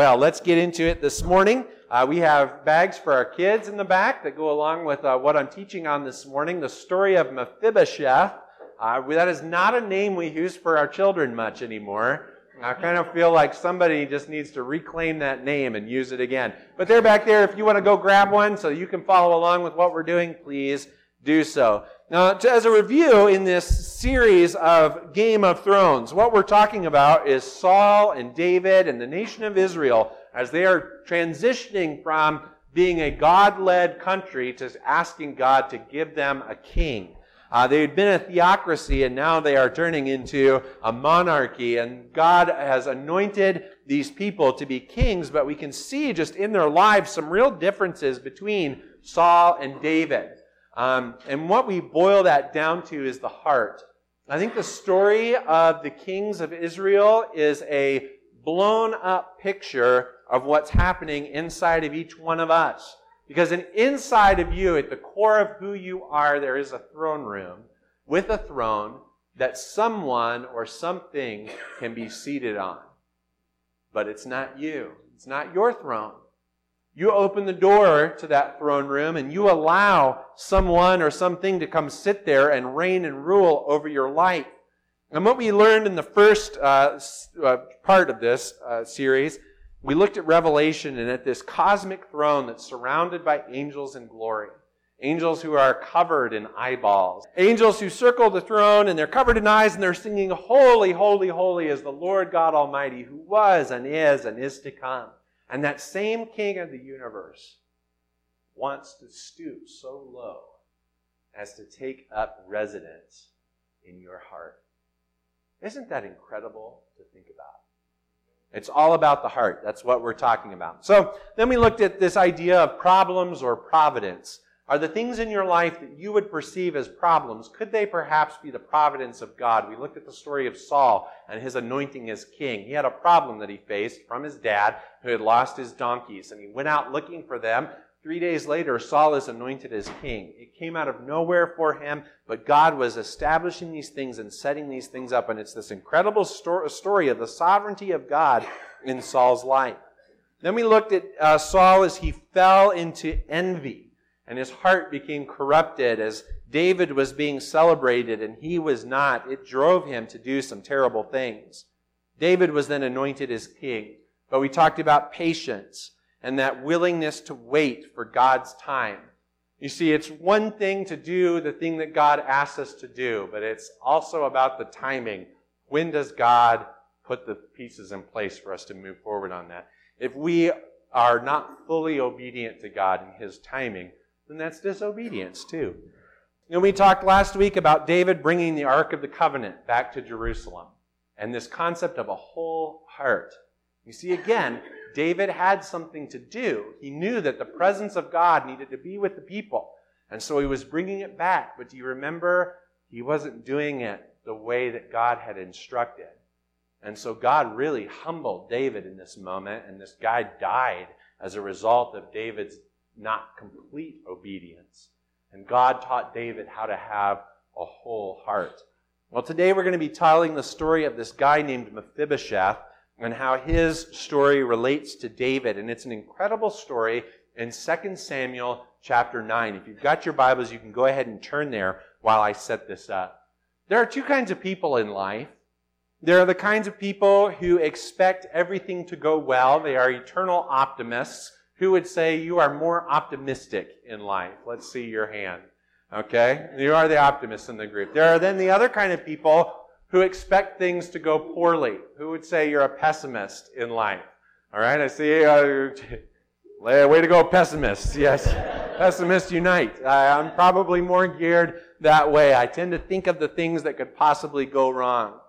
Well, let's get into it this morning. Uh, we have bags for our kids in the back that go along with uh, what I'm teaching on this morning the story of Mephibosheth. Uh, that is not a name we use for our children much anymore. I kind of feel like somebody just needs to reclaim that name and use it again. But they're back there. If you want to go grab one so you can follow along with what we're doing, please do so. Now, as a review in this series of Game of Thrones, what we're talking about is Saul and David and the nation of Israel as they are transitioning from being a God led country to asking God to give them a king. Uh, they had been a theocracy and now they are turning into a monarchy. And God has anointed these people to be kings, but we can see just in their lives some real differences between Saul and David. Um, and what we boil that down to is the heart. I think the story of the kings of Israel is a blown up picture of what's happening inside of each one of us. Because inside of you, at the core of who you are, there is a throne room with a throne that someone or something can be seated on. But it's not you. It's not your throne. You open the door to that throne room and you allow someone or something to come sit there and reign and rule over your life. And what we learned in the first uh, uh, part of this uh, series, we looked at Revelation and at this cosmic throne that's surrounded by angels in glory. Angels who are covered in eyeballs. Angels who circle the throne and they're covered in eyes and they're singing, Holy, holy, holy is the Lord God Almighty who was and is and is to come. And that same king of the universe wants to stoop so low as to take up residence in your heart. Isn't that incredible to think about? It's all about the heart. That's what we're talking about. So then we looked at this idea of problems or providence. Are the things in your life that you would perceive as problems, could they perhaps be the providence of God? We looked at the story of Saul and his anointing as king. He had a problem that he faced from his dad who had lost his donkeys, and he went out looking for them. Three days later, Saul is anointed as king. It came out of nowhere for him, but God was establishing these things and setting these things up, and it's this incredible story of the sovereignty of God in Saul's life. Then we looked at uh, Saul as he fell into envy and his heart became corrupted as David was being celebrated and he was not. It drove him to do some terrible things. David was then anointed as king, but we talked about patience and that willingness to wait for God's time. You see, it's one thing to do the thing that God asks us to do, but it's also about the timing. When does God put the pieces in place for us to move forward on that? If we are not fully obedient to God in His timing, then that's disobedience too. Know, we talked last week about David bringing the Ark of the Covenant back to Jerusalem and this concept of a whole heart. You see, again, David had something to do. He knew that the presence of God needed to be with the people. And so he was bringing it back. But do you remember? He wasn't doing it the way that God had instructed. And so God really humbled David in this moment, and this guy died as a result of David's not complete obedience. And God taught David how to have a whole heart. Well, today we're going to be telling the story of this guy named Mephibosheth and how his story relates to David. And it's an incredible story in 2 Samuel chapter 9. If you've got your Bibles, you can go ahead and turn there while I set this up. There are two kinds of people in life. There are the kinds of people who expect everything to go well. They are eternal optimists who would say you are more optimistic in life? Let's see your hand. Okay? You are the optimist in the group. There are then the other kind of people who expect things to go poorly. Who would say you're a pessimist in life? All right? I see. Uh, way to go, pessimists. Yes. pessimists unite. I'm probably more geared that way. I tend to think of the things that could possibly go wrong.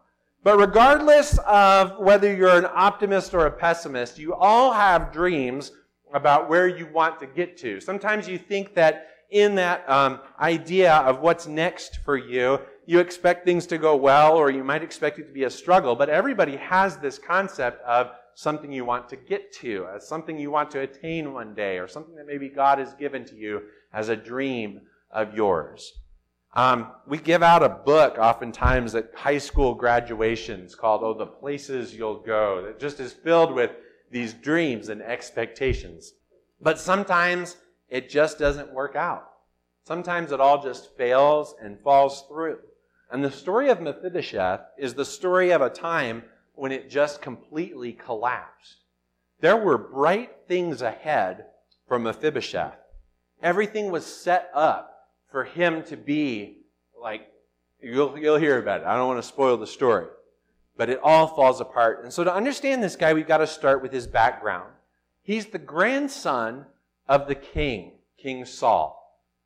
But regardless of whether you're an optimist or a pessimist, you all have dreams about where you want to get to. Sometimes you think that in that um, idea of what's next for you, you expect things to go well, or you might expect it to be a struggle. But everybody has this concept of something you want to get to, as something you want to attain one day, or something that maybe God has given to you as a dream of yours. Um, we give out a book oftentimes at high school graduations called "Oh, the Places You'll Go," that just is filled with these dreams and expectations. But sometimes it just doesn't work out. Sometimes it all just fails and falls through. And the story of Mephibosheth is the story of a time when it just completely collapsed. There were bright things ahead for Mephibosheth. Everything was set up for him to be like, you'll, you'll hear about it. I don't want to spoil the story. But it all falls apart. And so to understand this guy, we've got to start with his background. He's the grandson of the king, King Saul.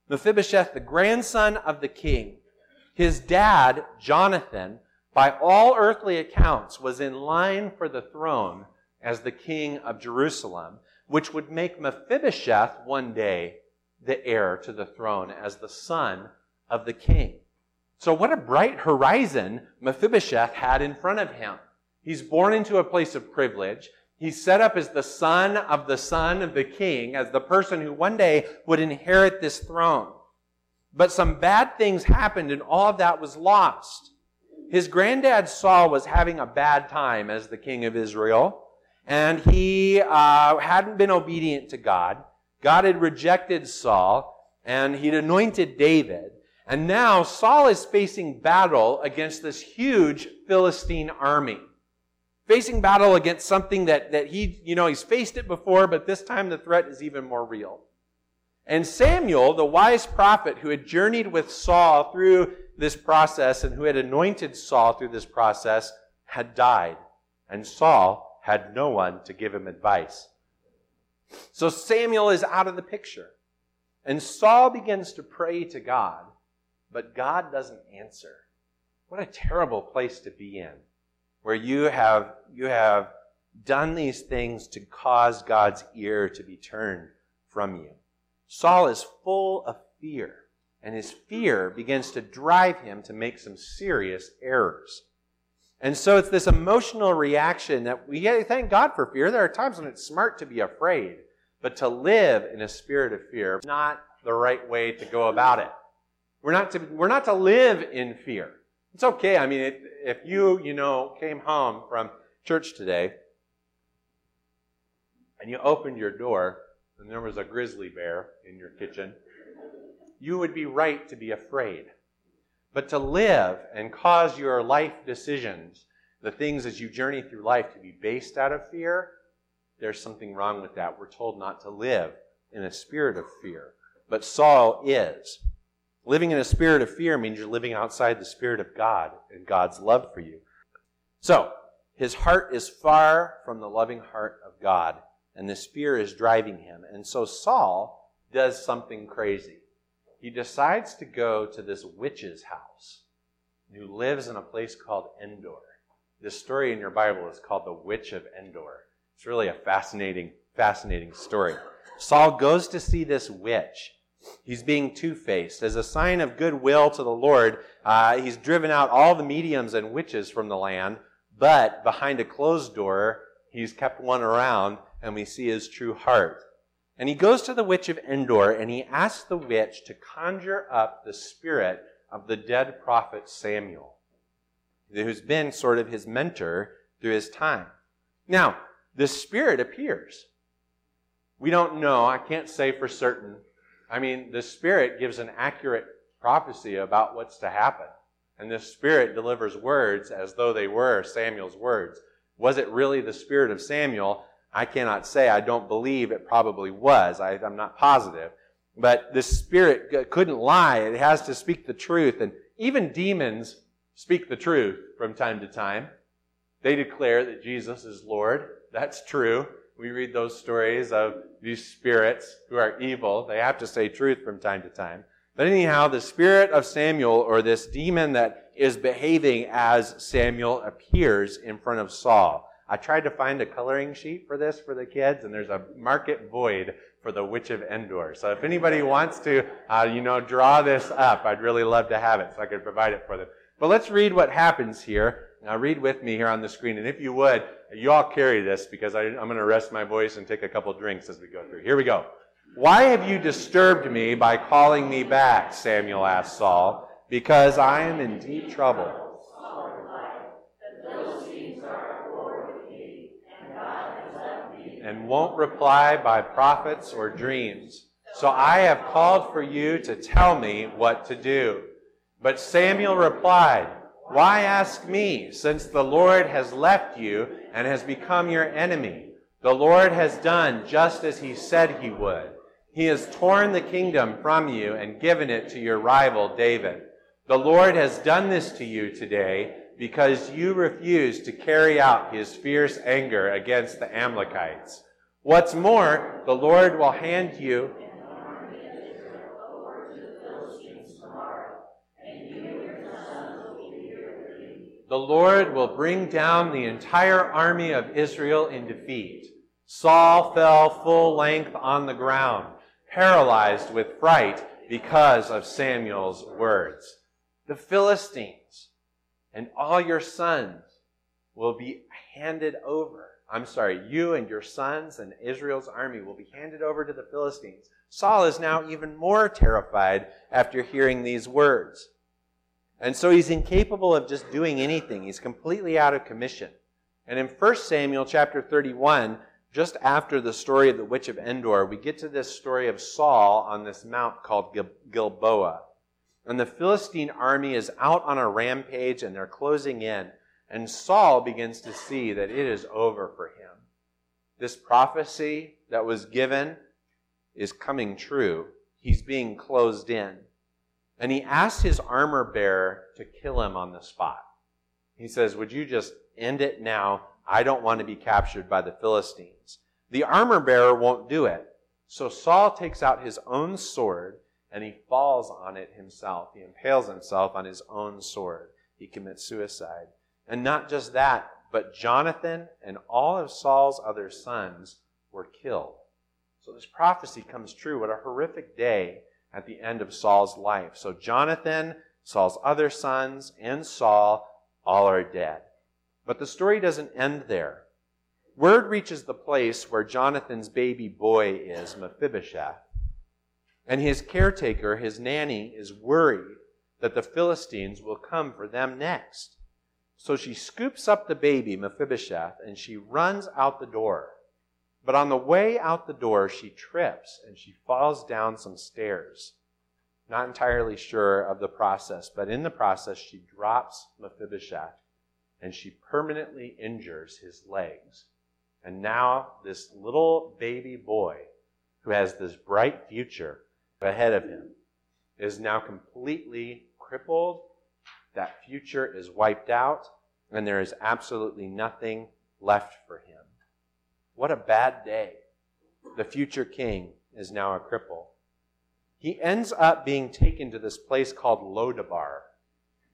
Mephibosheth, the grandson of the king. His dad, Jonathan, by all earthly accounts, was in line for the throne as the king of Jerusalem, which would make Mephibosheth one day the heir to the throne as the son of the king. So, what a bright horizon Mephibosheth had in front of him. He's born into a place of privilege. He's set up as the son of the son of the king, as the person who one day would inherit this throne. But some bad things happened, and all of that was lost. His granddad Saul was having a bad time as the king of Israel, and he uh, hadn't been obedient to God. God had rejected Saul, and he'd anointed David. And now Saul is facing battle against this huge Philistine army. Facing battle against something that, that he, you know, he's faced it before, but this time the threat is even more real. And Samuel, the wise prophet who had journeyed with Saul through this process and who had anointed Saul through this process, had died. And Saul had no one to give him advice. So Samuel is out of the picture. And Saul begins to pray to God but God doesn't answer. What a terrible place to be in, where you have, you have done these things to cause God's ear to be turned from you. Saul is full of fear, and his fear begins to drive him to make some serious errors. And so it's this emotional reaction that we thank God for fear. There are times when it's smart to be afraid, but to live in a spirit of fear is not the right way to go about it. We're not to, we're not to live in fear. It's okay. I mean, if you, you know, came home from church today and you opened your door and there was a grizzly bear in your kitchen, you would be right to be afraid. But to live and cause your life decisions, the things as you journey through life, to be based out of fear, there's something wrong with that. We're told not to live in a spirit of fear. But Saul is. Living in a spirit of fear means you're living outside the spirit of God and God's love for you. So, his heart is far from the loving heart of God, and this fear is driving him. And so Saul does something crazy. He decides to go to this witch's house who lives in a place called Endor. This story in your Bible is called the Witch of Endor. It's really a fascinating, fascinating story. Saul goes to see this witch He's being two faced. As a sign of goodwill to the Lord, uh, he's driven out all the mediums and witches from the land, but behind a closed door, he's kept one around, and we see his true heart. And he goes to the witch of Endor, and he asks the witch to conjure up the spirit of the dead prophet Samuel, who's been sort of his mentor through his time. Now, this spirit appears. We don't know, I can't say for certain I mean, the Spirit gives an accurate prophecy about what's to happen. And the Spirit delivers words as though they were Samuel's words. Was it really the Spirit of Samuel? I cannot say. I don't believe it probably was. I, am not positive. But the Spirit couldn't lie. It has to speak the truth. And even demons speak the truth from time to time. They declare that Jesus is Lord. That's true. We read those stories of these spirits who are evil. They have to say truth from time to time. But anyhow, the spirit of Samuel, or this demon that is behaving as Samuel, appears in front of Saul. I tried to find a coloring sheet for this for the kids, and there's a market void for the Witch of Endor. So if anybody wants to, uh, you know, draw this up, I'd really love to have it so I could provide it for them. But let's read what happens here. Now read with me here on the screen, and if you would, you all carry this because I, am going to rest my voice and take a couple drinks as we go through. Here we go. Why have you disturbed me by calling me back? Samuel asked Saul. Because I am in deep trouble. and won't reply by prophets or dreams. So I have called for you to tell me what to do. But Samuel replied, Why ask me, since the Lord has left you and has become your enemy? The Lord has done just as he said he would. He has torn the kingdom from you and given it to your rival David. The Lord has done this to you today because you refused to carry out his fierce anger against the Amalekites. What's more, the Lord will hand you the Lord will bring down the entire army of Israel in defeat. Saul fell full length on the ground, paralyzed with fright because of Samuel's words. The Philistines and all your sons will be handed over. I'm sorry, you and your sons and Israel's army will be handed over to the Philistines. Saul is now even more terrified after hearing these words. And so he's incapable of just doing anything. He's completely out of commission. And in 1 Samuel chapter 31, just after the story of the witch of Endor, we get to this story of Saul on this mount called Gilboa. And the Philistine army is out on a rampage and they're closing in. And Saul begins to see that it is over for him. This prophecy that was given is coming true. He's being closed in. And he asks his armor bearer to kill him on the spot. He says, Would you just end it now? I don't want to be captured by the Philistines. The armor bearer won't do it. So Saul takes out his own sword and he falls on it himself. He impales himself on his own sword. He commits suicide. And not just that, but Jonathan and all of Saul's other sons were killed. So this prophecy comes true. What a horrific day at the end of Saul's life. So Jonathan, Saul's other sons, and Saul all are dead. But the story doesn't end there. Word reaches the place where Jonathan's baby boy is, Mephibosheth. And his caretaker, his nanny, is worried that the Philistines will come for them next. So she scoops up the baby, Mephibosheth, and she runs out the door. But on the way out the door, she trips and she falls down some stairs. Not entirely sure of the process, but in the process, she drops Mephibosheth and she permanently injures his legs. And now, this little baby boy who has this bright future ahead of him is now completely crippled. That future is wiped out, and there is absolutely nothing left for him. What a bad day. The future king is now a cripple. He ends up being taken to this place called Lodabar.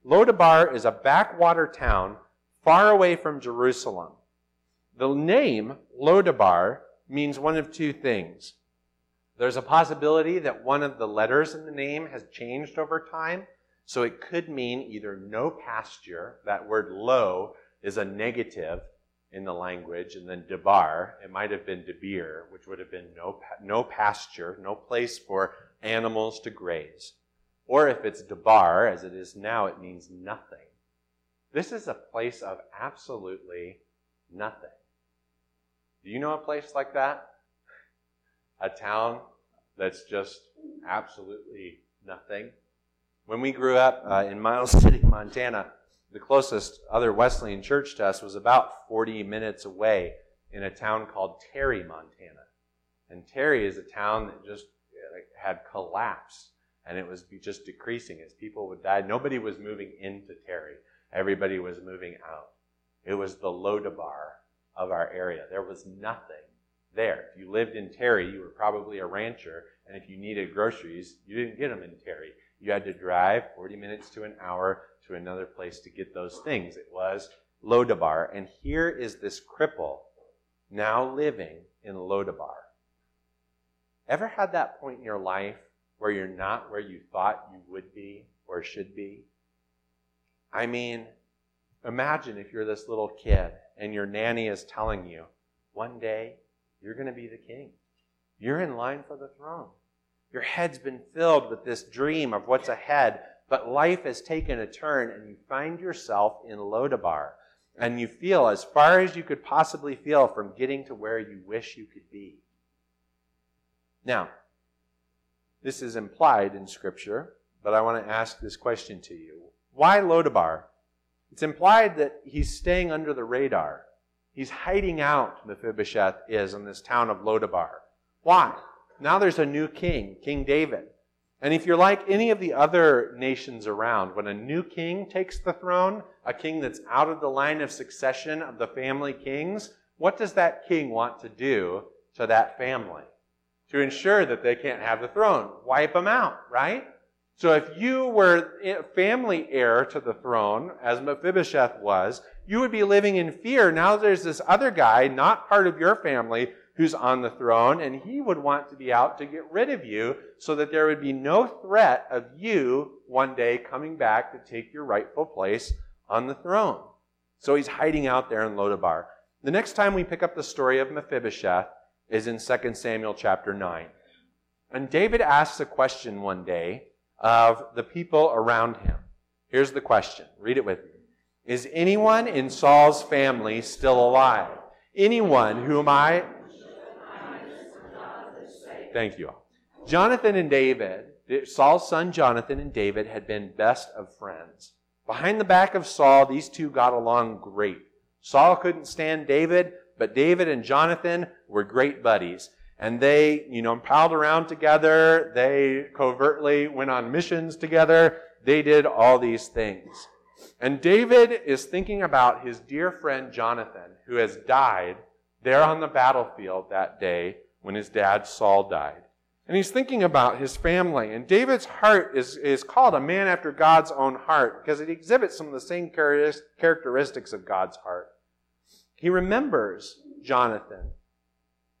Lodabar is a backwater town far away from Jerusalem. The name Lodabar means one of two things. There's a possibility that one of the letters in the name has changed over time. So it could mean either no pasture, that word low is a negative in the language, and then debar, it might have been debir, which would have been no, no pasture, no place for animals to graze. Or if it's debar, as it is now, it means nothing. This is a place of absolutely nothing. Do you know a place like that? A town that's just absolutely nothing. When we grew up uh, in Miles City, Montana, the closest other Wesleyan church to us was about 40 minutes away in a town called Terry, Montana. And Terry is a town that just uh, had collapsed and it was just decreasing as people would die. Nobody was moving into Terry. Everybody was moving out. It was the Lodabar of our area. There was nothing there. If you lived in Terry, you were probably a rancher, and if you needed groceries, you didn't get them in Terry. You had to drive 40 minutes to an hour another place to get those things. It was Lodabar. And here is this cripple now living in Lodabar. Ever had that point in your life where you're not where you thought you would be or should be? I mean, imagine if you're this little kid and your nanny is telling you, one day you're going to be the king. You're in line for the throne. Your head's been filled with this dream of what's ahead, but life has taken a turn and you find yourself in Lodabar. and you feel as far as you could possibly feel from getting to where you wish you could be. Now, this is implied in Scripture, but I want to ask this question to you. Why Lodabar? It's implied that he's staying under the radar. He's hiding out, Mephibosheth is, in this town of Lodabar. Why? Now there's a new king, King David. And if you're like any of the other nations around, when a new king takes the throne, a king that's out of the line of succession of the family kings, what does that king want to do to that family? To ensure that they can't have the throne. Wipe them out, right? So if you were family heir to the throne, as Mephibosheth was, you would be living in fear. Now there's this other guy, not part of your family, who's on the throne, and he would want to be out to get rid of you so that there would be no threat of you one day coming back to take your rightful place on the throne. So he's hiding out there in Lodabar. The next time we pick up the story of Mephibosheth is in 2 Samuel chapter 9. And David asks a question one day of the people around him. Here's the question. Read it with me. Is anyone in Saul's family still alive? Anyone whom I Thank you. all. Jonathan and David, Saul's son Jonathan and David had been best of friends. Behind the back of Saul, these two got along great. Saul couldn't stand David, but David and Jonathan were great buddies. And they, you know, palled around together. They covertly went on missions together. They did all these things. And David is thinking about his dear friend Jonathan, who has died there on the battlefield that day when his dad Saul died. And he's thinking about his family. And David's heart is, is called a man after God's own heart because it exhibits some of the same characteristics of God's heart. He remembers Jonathan.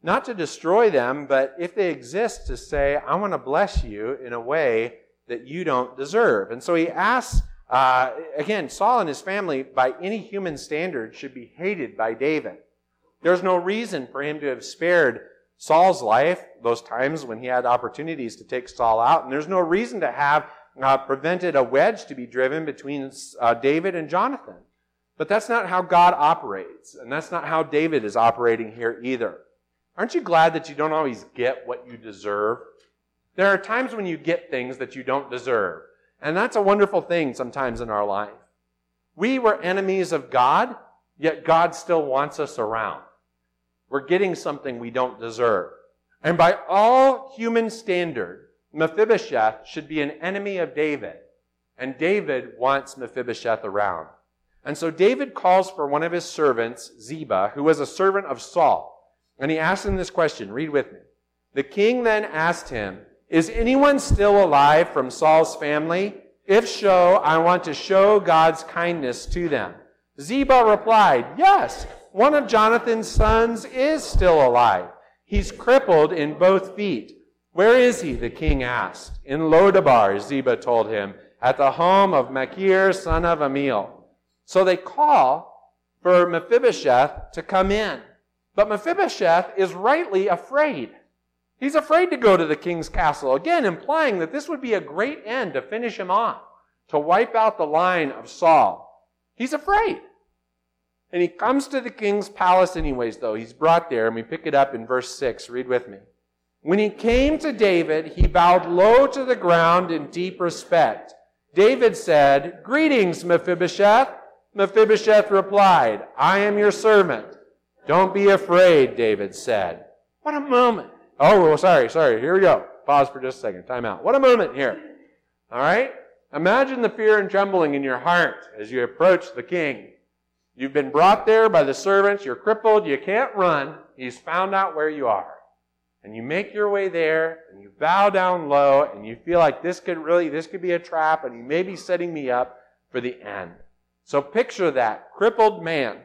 Not to destroy them, but if they exist, to say, I want to bless you in a way that you don't deserve. And so he asks, uh, again, Saul and his family, by any human standard, should be hated by David. There's no reason for him to have spared Saul's life, those times when he had opportunities to take Saul out, and there's no reason to have uh, prevented a wedge to be driven between uh, David and Jonathan. But that's not how God operates, and that's not how David is operating here either. Aren't you glad that you don't always get what you deserve? There are times when you get things that you don't deserve, and that's a wonderful thing sometimes in our life. We were enemies of God, yet God still wants us around. We're getting something we don't deserve. And by all human standard, Mephibosheth should be an enemy of David. And David wants Mephibosheth around. And so David calls for one of his servants, Ziba, who was a servant of Saul. And he asks him this question. Read with me. The king then asked him, Is anyone still alive from Saul's family? If so, I want to show God's kindness to them. Ziba replied, Yes, one of Jonathan's sons is still alive. He's crippled in both feet. Where is he? the king asked. In Lodabar, Ziba told him, at the home of Machir, son of Ammiel. So they call for Mephibosheth to come in. But Mephibosheth is rightly afraid. He's afraid to go to the king's castle, again implying that this would be a great end to finish him off, to wipe out the line of Saul. He's afraid. And he comes to the king's palace, anyways, though. He's brought there, and we pick it up in verse 6. Read with me. When he came to David, he bowed low to the ground in deep respect. David said, Greetings, Mephibosheth. Mephibosheth replied, I am your servant. Don't be afraid, David said. What a moment. Oh, sorry, sorry. Here we go. Pause for just a second. Time out. What a moment here. All right? Imagine the fear and trembling in your heart as you approach the king. You've been brought there by the servants. You're crippled. You can't run. He's found out where you are. And you make your way there and you bow down low and you feel like this could really, this could be a trap and he may be setting me up for the end. So picture that crippled man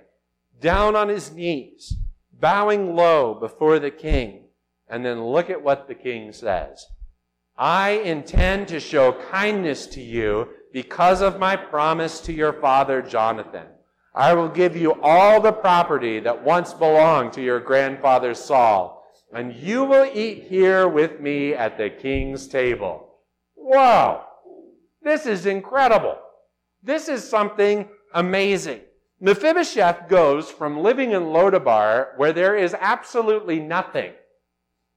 down on his knees, bowing low before the king. And then look at what the king says. I intend to show kindness to you because of my promise to your father Jonathan. I will give you all the property that once belonged to your grandfather Saul, and you will eat here with me at the king's table. Wow! This is incredible. This is something amazing. Mephibosheth goes from living in Lodabar, where there is absolutely nothing,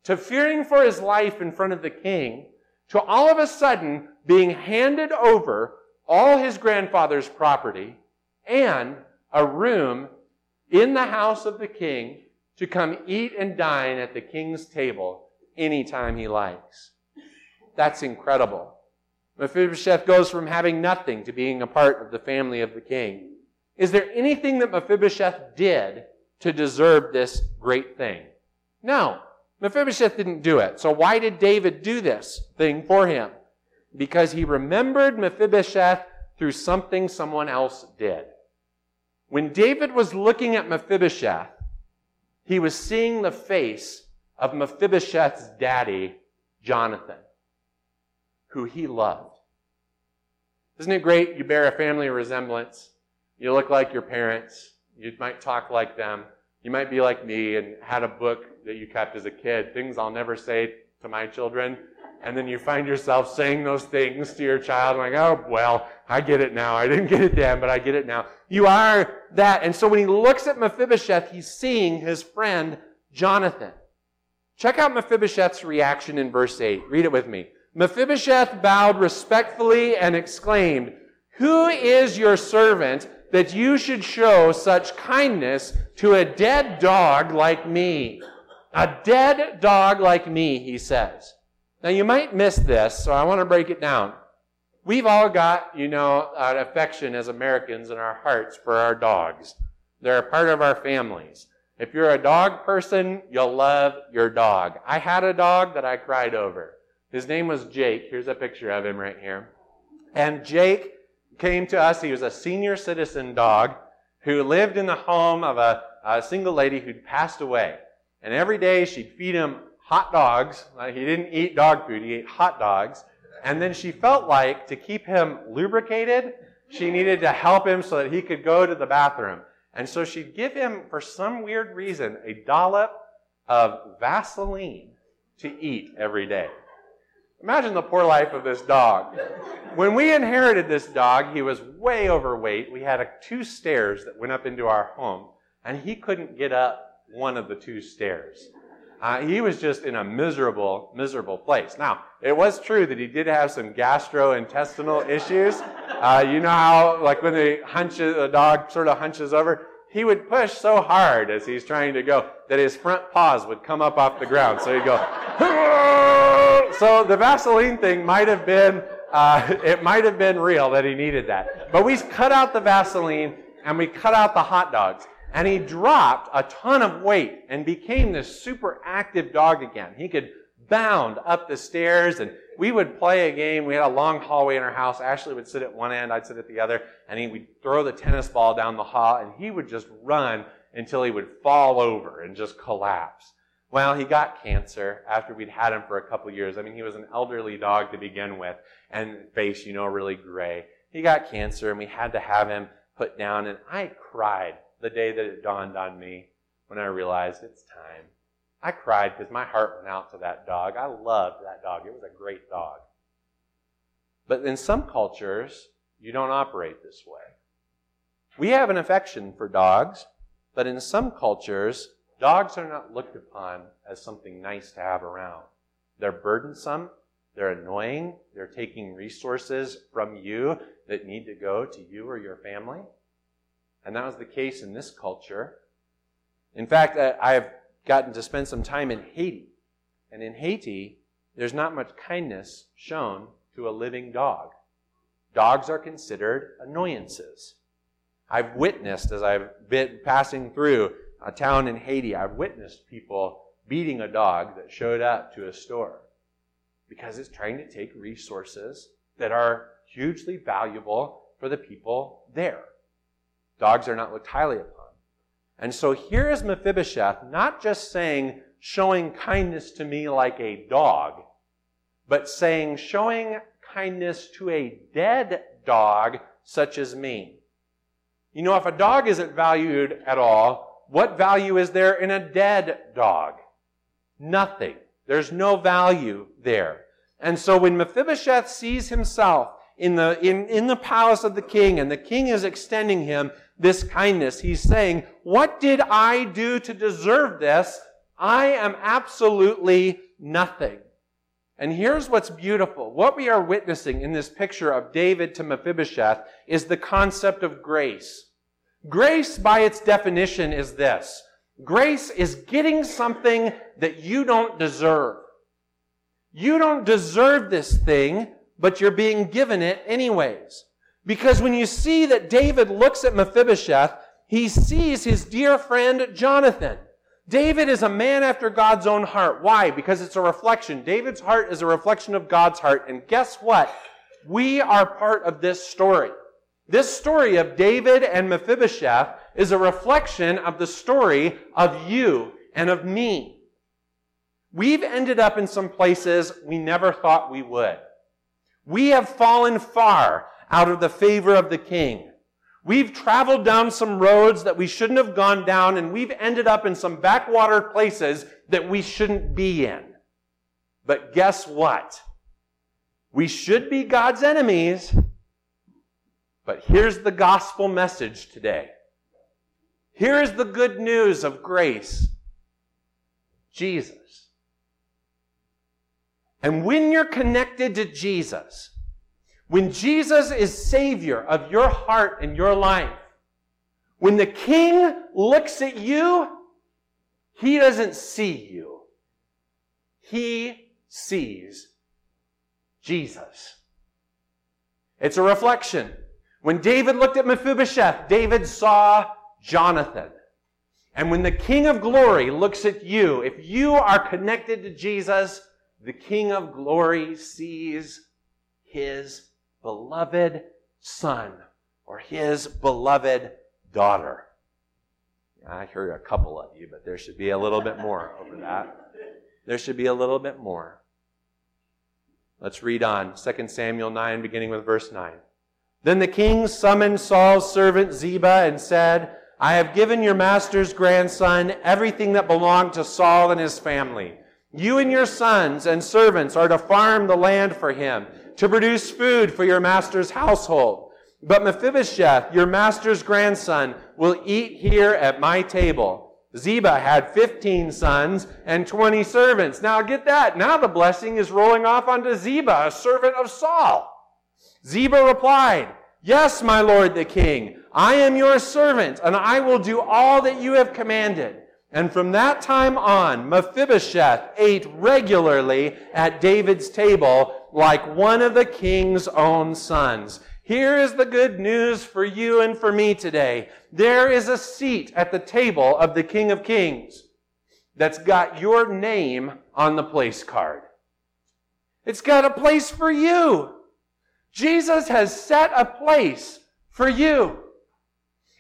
to fearing for his life in front of the king, to all of a sudden being handed over all his grandfather's property and a room in the house of the king to come eat and dine at the king's table anytime he likes. That's incredible. Mephibosheth goes from having nothing to being a part of the family of the king. Is there anything that Mephibosheth did to deserve this great thing? No. Mephibosheth didn't do it. So why did David do this thing for him? Because he remembered Mephibosheth through something someone else did. When David was looking at Mephibosheth, he was seeing the face of Mephibosheth's daddy, Jonathan, who he loved. Isn't it great? You bear a family resemblance. You look like your parents. You might talk like them. You might be like me and had a book that you kept as a kid, things I'll never say to my children. And then you find yourself saying those things to your child, like, oh, well, I get it now. I didn't get it then, but I get it now. You are that. And so when he looks at Mephibosheth, he's seeing his friend Jonathan. Check out Mephibosheth's reaction in verse 8. Read it with me. Mephibosheth bowed respectfully and exclaimed, Who is your servant that you should show such kindness to a dead dog like me? A dead dog like me, he says. Now you might miss this, so I want to break it down. We've all got, you know, an affection as Americans in our hearts for our dogs. They're a part of our families. If you're a dog person, you'll love your dog. I had a dog that I cried over. His name was Jake. Here's a picture of him right here. And Jake came to us. He was a senior citizen dog who lived in the home of a, a single lady who'd passed away. And every day she'd feed him hot dogs. He didn't eat dog food, he ate hot dogs. And then she felt like to keep him lubricated, she needed to help him so that he could go to the bathroom. And so she'd give him, for some weird reason, a dollop of Vaseline to eat every day. Imagine the poor life of this dog. When we inherited this dog, he was way overweight. We had a, two stairs that went up into our home, and he couldn't get up one of the two stairs. Uh, he was just in a miserable, miserable place. Now, it was true that he did have some gastrointestinal issues. Uh, you know how, like when the hunches, the dog sort of hunches over, he would push so hard as he's trying to go that his front paws would come up off the ground. So he'd go, so the Vaseline thing might have been, uh, it might have been real that he needed that. But we cut out the Vaseline and we cut out the hot dogs. And he dropped a ton of weight and became this super active dog again. He could bound up the stairs and we would play a game. We had a long hallway in our house. Ashley would sit at one end, I'd sit at the other, and he would throw the tennis ball down the hall and he would just run until he would fall over and just collapse. Well, he got cancer after we'd had him for a couple years. I mean, he was an elderly dog to begin with and face, you know, really gray. He got cancer and we had to have him put down and I cried the day that it dawned on me when I realized it's time. I cried because my heart went out to that dog. I loved that dog. It was a great dog. But in some cultures, you don't operate this way. We have an affection for dogs, but in some cultures, dogs are not looked upon as something nice to have around. They're burdensome, they're annoying, they're taking resources from you that need to go to you or your family. And that was the case in this culture. In fact, I've gotten to spend some time in Haiti. And in Haiti, there's not much kindness shown to a living dog. Dogs are considered annoyances. I've witnessed, as I've been passing through a town in Haiti, I've witnessed people beating a dog that showed up to a store because it's trying to take resources that are hugely valuable for the people there. Dogs are not looked highly upon. And so here is Mephibosheth not just saying, showing kindness to me like a dog, but saying, showing kindness to a dead dog such as me. You know, if a dog isn't valued at all, what value is there in a dead dog? Nothing. There's no value there. And so when Mephibosheth sees himself in the, in, in the palace of the king and the king is extending him this kindness. He's saying, What did I do to deserve this? I am absolutely nothing. And here's what's beautiful. What we are witnessing in this picture of David to Mephibosheth is the concept of grace. Grace, by its definition, is this. Grace is getting something that you don't deserve. You don't deserve this thing, but you're being given it anyways. Because when you see that David looks at Mephibosheth, he sees his dear friend Jonathan. David is a man after God's own heart. Why? Because it's a reflection. David's heart is a reflection of God's heart. And guess what? We are part of this story. This story of David and Mephibosheth is a reflection of the story of you and of me. We've ended up in some places we never thought we would. We have fallen far out of the favor of the king. We've traveled down some roads that we shouldn't have gone down, and we've ended up in some backwater places that we shouldn't be in. But guess what? We should be God's enemies. But here's the gospel message today. Here is the good news of grace Jesus. And when you're connected to Jesus, when Jesus is Savior of your heart and your life, when the King looks at you, he doesn't see you. He sees Jesus. It's a reflection. When David looked at Mephibosheth, David saw Jonathan. And when the King of Glory looks at you, if you are connected to Jesus, the King of Glory sees his beloved son or his beloved daughter. I heard a couple of you, but there should be a little bit more over that. There should be a little bit more. Let's read on. 2 Samuel 9, beginning with verse 9. Then the king summoned Saul's servant Ziba and said, I have given your master's grandson everything that belonged to Saul and his family. You and your sons and servants are to farm the land for him to produce food for your master's household. But Mephibosheth, your master's grandson, will eat here at my table. Ziba had 15 sons and 20 servants. Now get that. Now the blessing is rolling off onto Ziba, a servant of Saul. Ziba replied, Yes, my lord the king, I am your servant, and I will do all that you have commanded. And from that time on, Mephibosheth ate regularly at David's table like one of the king's own sons. Here is the good news for you and for me today. There is a seat at the table of the King of Kings that's got your name on the place card. It's got a place for you. Jesus has set a place for you.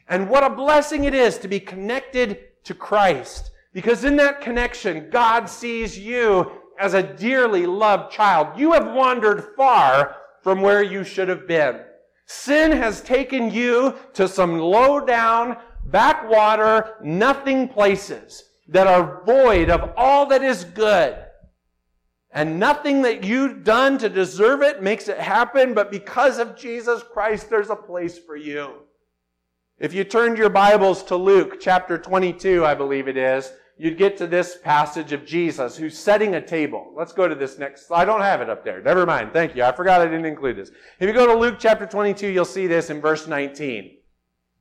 And what a blessing it is to be connected to Christ. Because in that connection, God sees you as a dearly loved child. You have wandered far from where you should have been. Sin has taken you to some low down, backwater, nothing places that are void of all that is good. And nothing that you've done to deserve it makes it happen, but because of Jesus Christ, there's a place for you. If you turned your Bibles to Luke chapter 22, I believe it is, you'd get to this passage of Jesus who's setting a table. Let's go to this next. I don't have it up there. Never mind. Thank you. I forgot I didn't include this. If you go to Luke chapter 22, you'll see this in verse 19.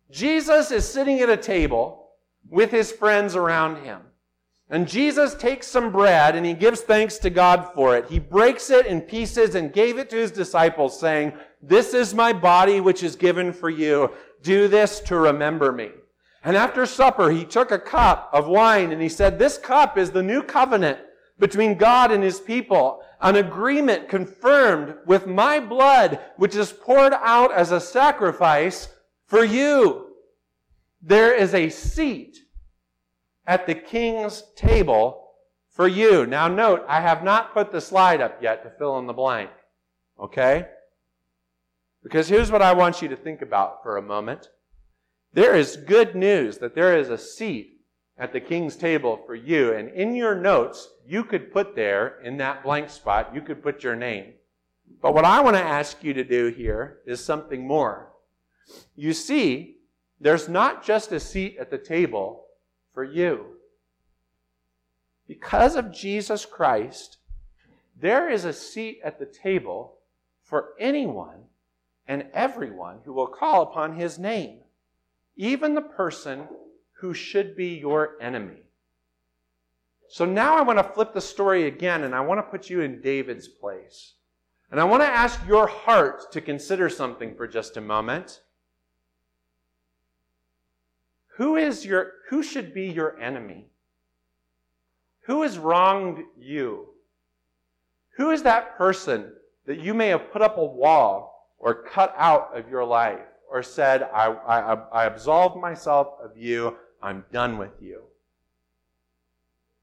Jesus is sitting at a table with his friends around him. And Jesus takes some bread and he gives thanks to God for it. He breaks it in pieces and gave it to his disciples saying, this is my body which is given for you. Do this to remember me. And after supper, he took a cup of wine and he said, This cup is the new covenant between God and his people, an agreement confirmed with my blood, which is poured out as a sacrifice for you. There is a seat at the king's table for you. Now note, I have not put the slide up yet to fill in the blank. Okay? Because here's what I want you to think about for a moment. There is good news that there is a seat at the king's table for you. And in your notes, you could put there in that blank spot, you could put your name. But what I want to ask you to do here is something more. You see, there's not just a seat at the table for you. Because of Jesus Christ, there is a seat at the table for anyone and everyone who will call upon his name, even the person who should be your enemy. So now I want to flip the story again and I want to put you in David's place. And I want to ask your heart to consider something for just a moment. Who is your who should be your enemy? Who has wronged you? Who is that person that you may have put up a wall or cut out of your life or said, I, I, I absolve myself of you, I'm done with you?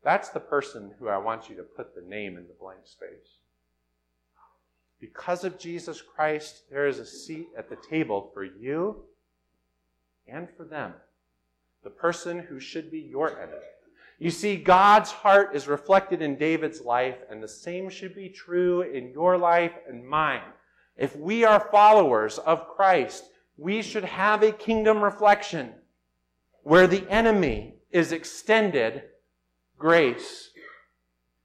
That's the person who I want you to put the name in the blank space. Because of Jesus Christ, there is a seat at the table for you and for them, the person who should be your enemy. You see, God's heart is reflected in David's life, and the same should be true in your life and mine. If we are followers of Christ, we should have a kingdom reflection where the enemy is extended grace.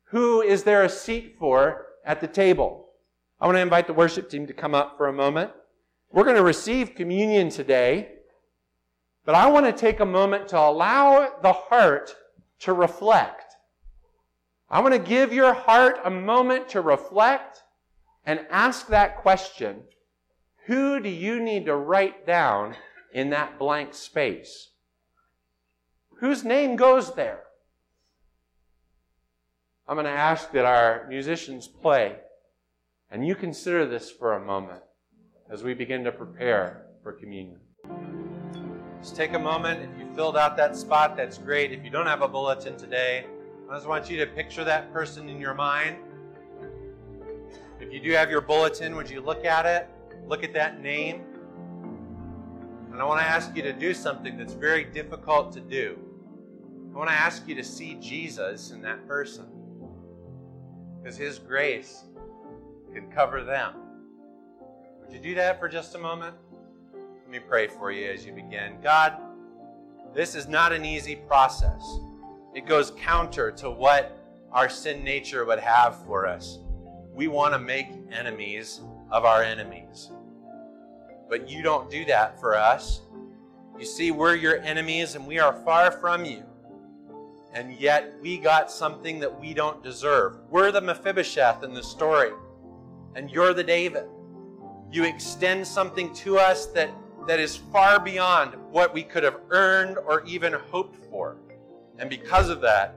Who is there a seat for at the table? I want to invite the worship team to come up for a moment. We're going to receive communion today, but I want to take a moment to allow the heart to reflect. I want to give your heart a moment to reflect and ask that question Who do you need to write down in that blank space? Whose name goes there? I'm going to ask that our musicians play, and you consider this for a moment as we begin to prepare for communion. Just take a moment. If you filled out that spot, that's great. If you don't have a bulletin today, I just want you to picture that person in your mind. You do have your bulletin, would you look at it? Look at that name. And I want to ask you to do something that's very difficult to do. I want to ask you to see Jesus in that person. Because His grace can cover them. Would you do that for just a moment? Let me pray for you as you begin. God, this is not an easy process. It goes counter to what our sin nature would have for us. We want to make enemies of our enemies. But you don't do that for us. You see, we're your enemies and we are far from you. And yet we got something that we don't deserve. We're the Mephibosheth in the story, and you're the David. You extend something to us that that is far beyond what we could have earned or even hoped for. And because of that,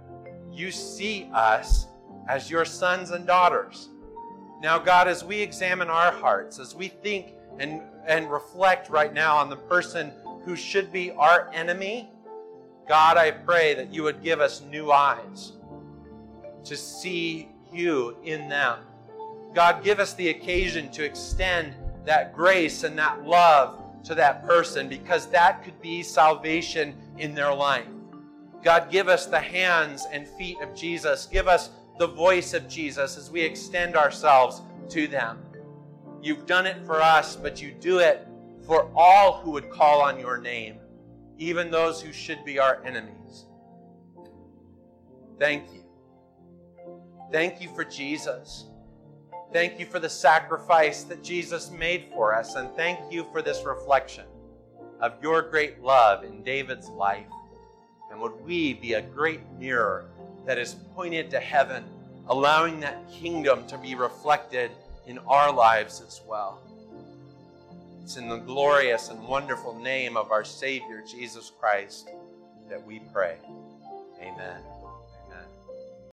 you see us as your sons and daughters. Now, God, as we examine our hearts, as we think and, and reflect right now on the person who should be our enemy, God, I pray that you would give us new eyes to see you in them. God, give us the occasion to extend that grace and that love to that person because that could be salvation in their life. God, give us the hands and feet of Jesus. Give us the voice of Jesus as we extend ourselves to them. You've done it for us, but you do it for all who would call on your name, even those who should be our enemies. Thank you. Thank you for Jesus. Thank you for the sacrifice that Jesus made for us, and thank you for this reflection of your great love in David's life. And would we be a great mirror that is pointed to heaven, allowing that kingdom to be reflected in our lives as well? It's in the glorious and wonderful name of our Savior, Jesus Christ, that we pray. Amen.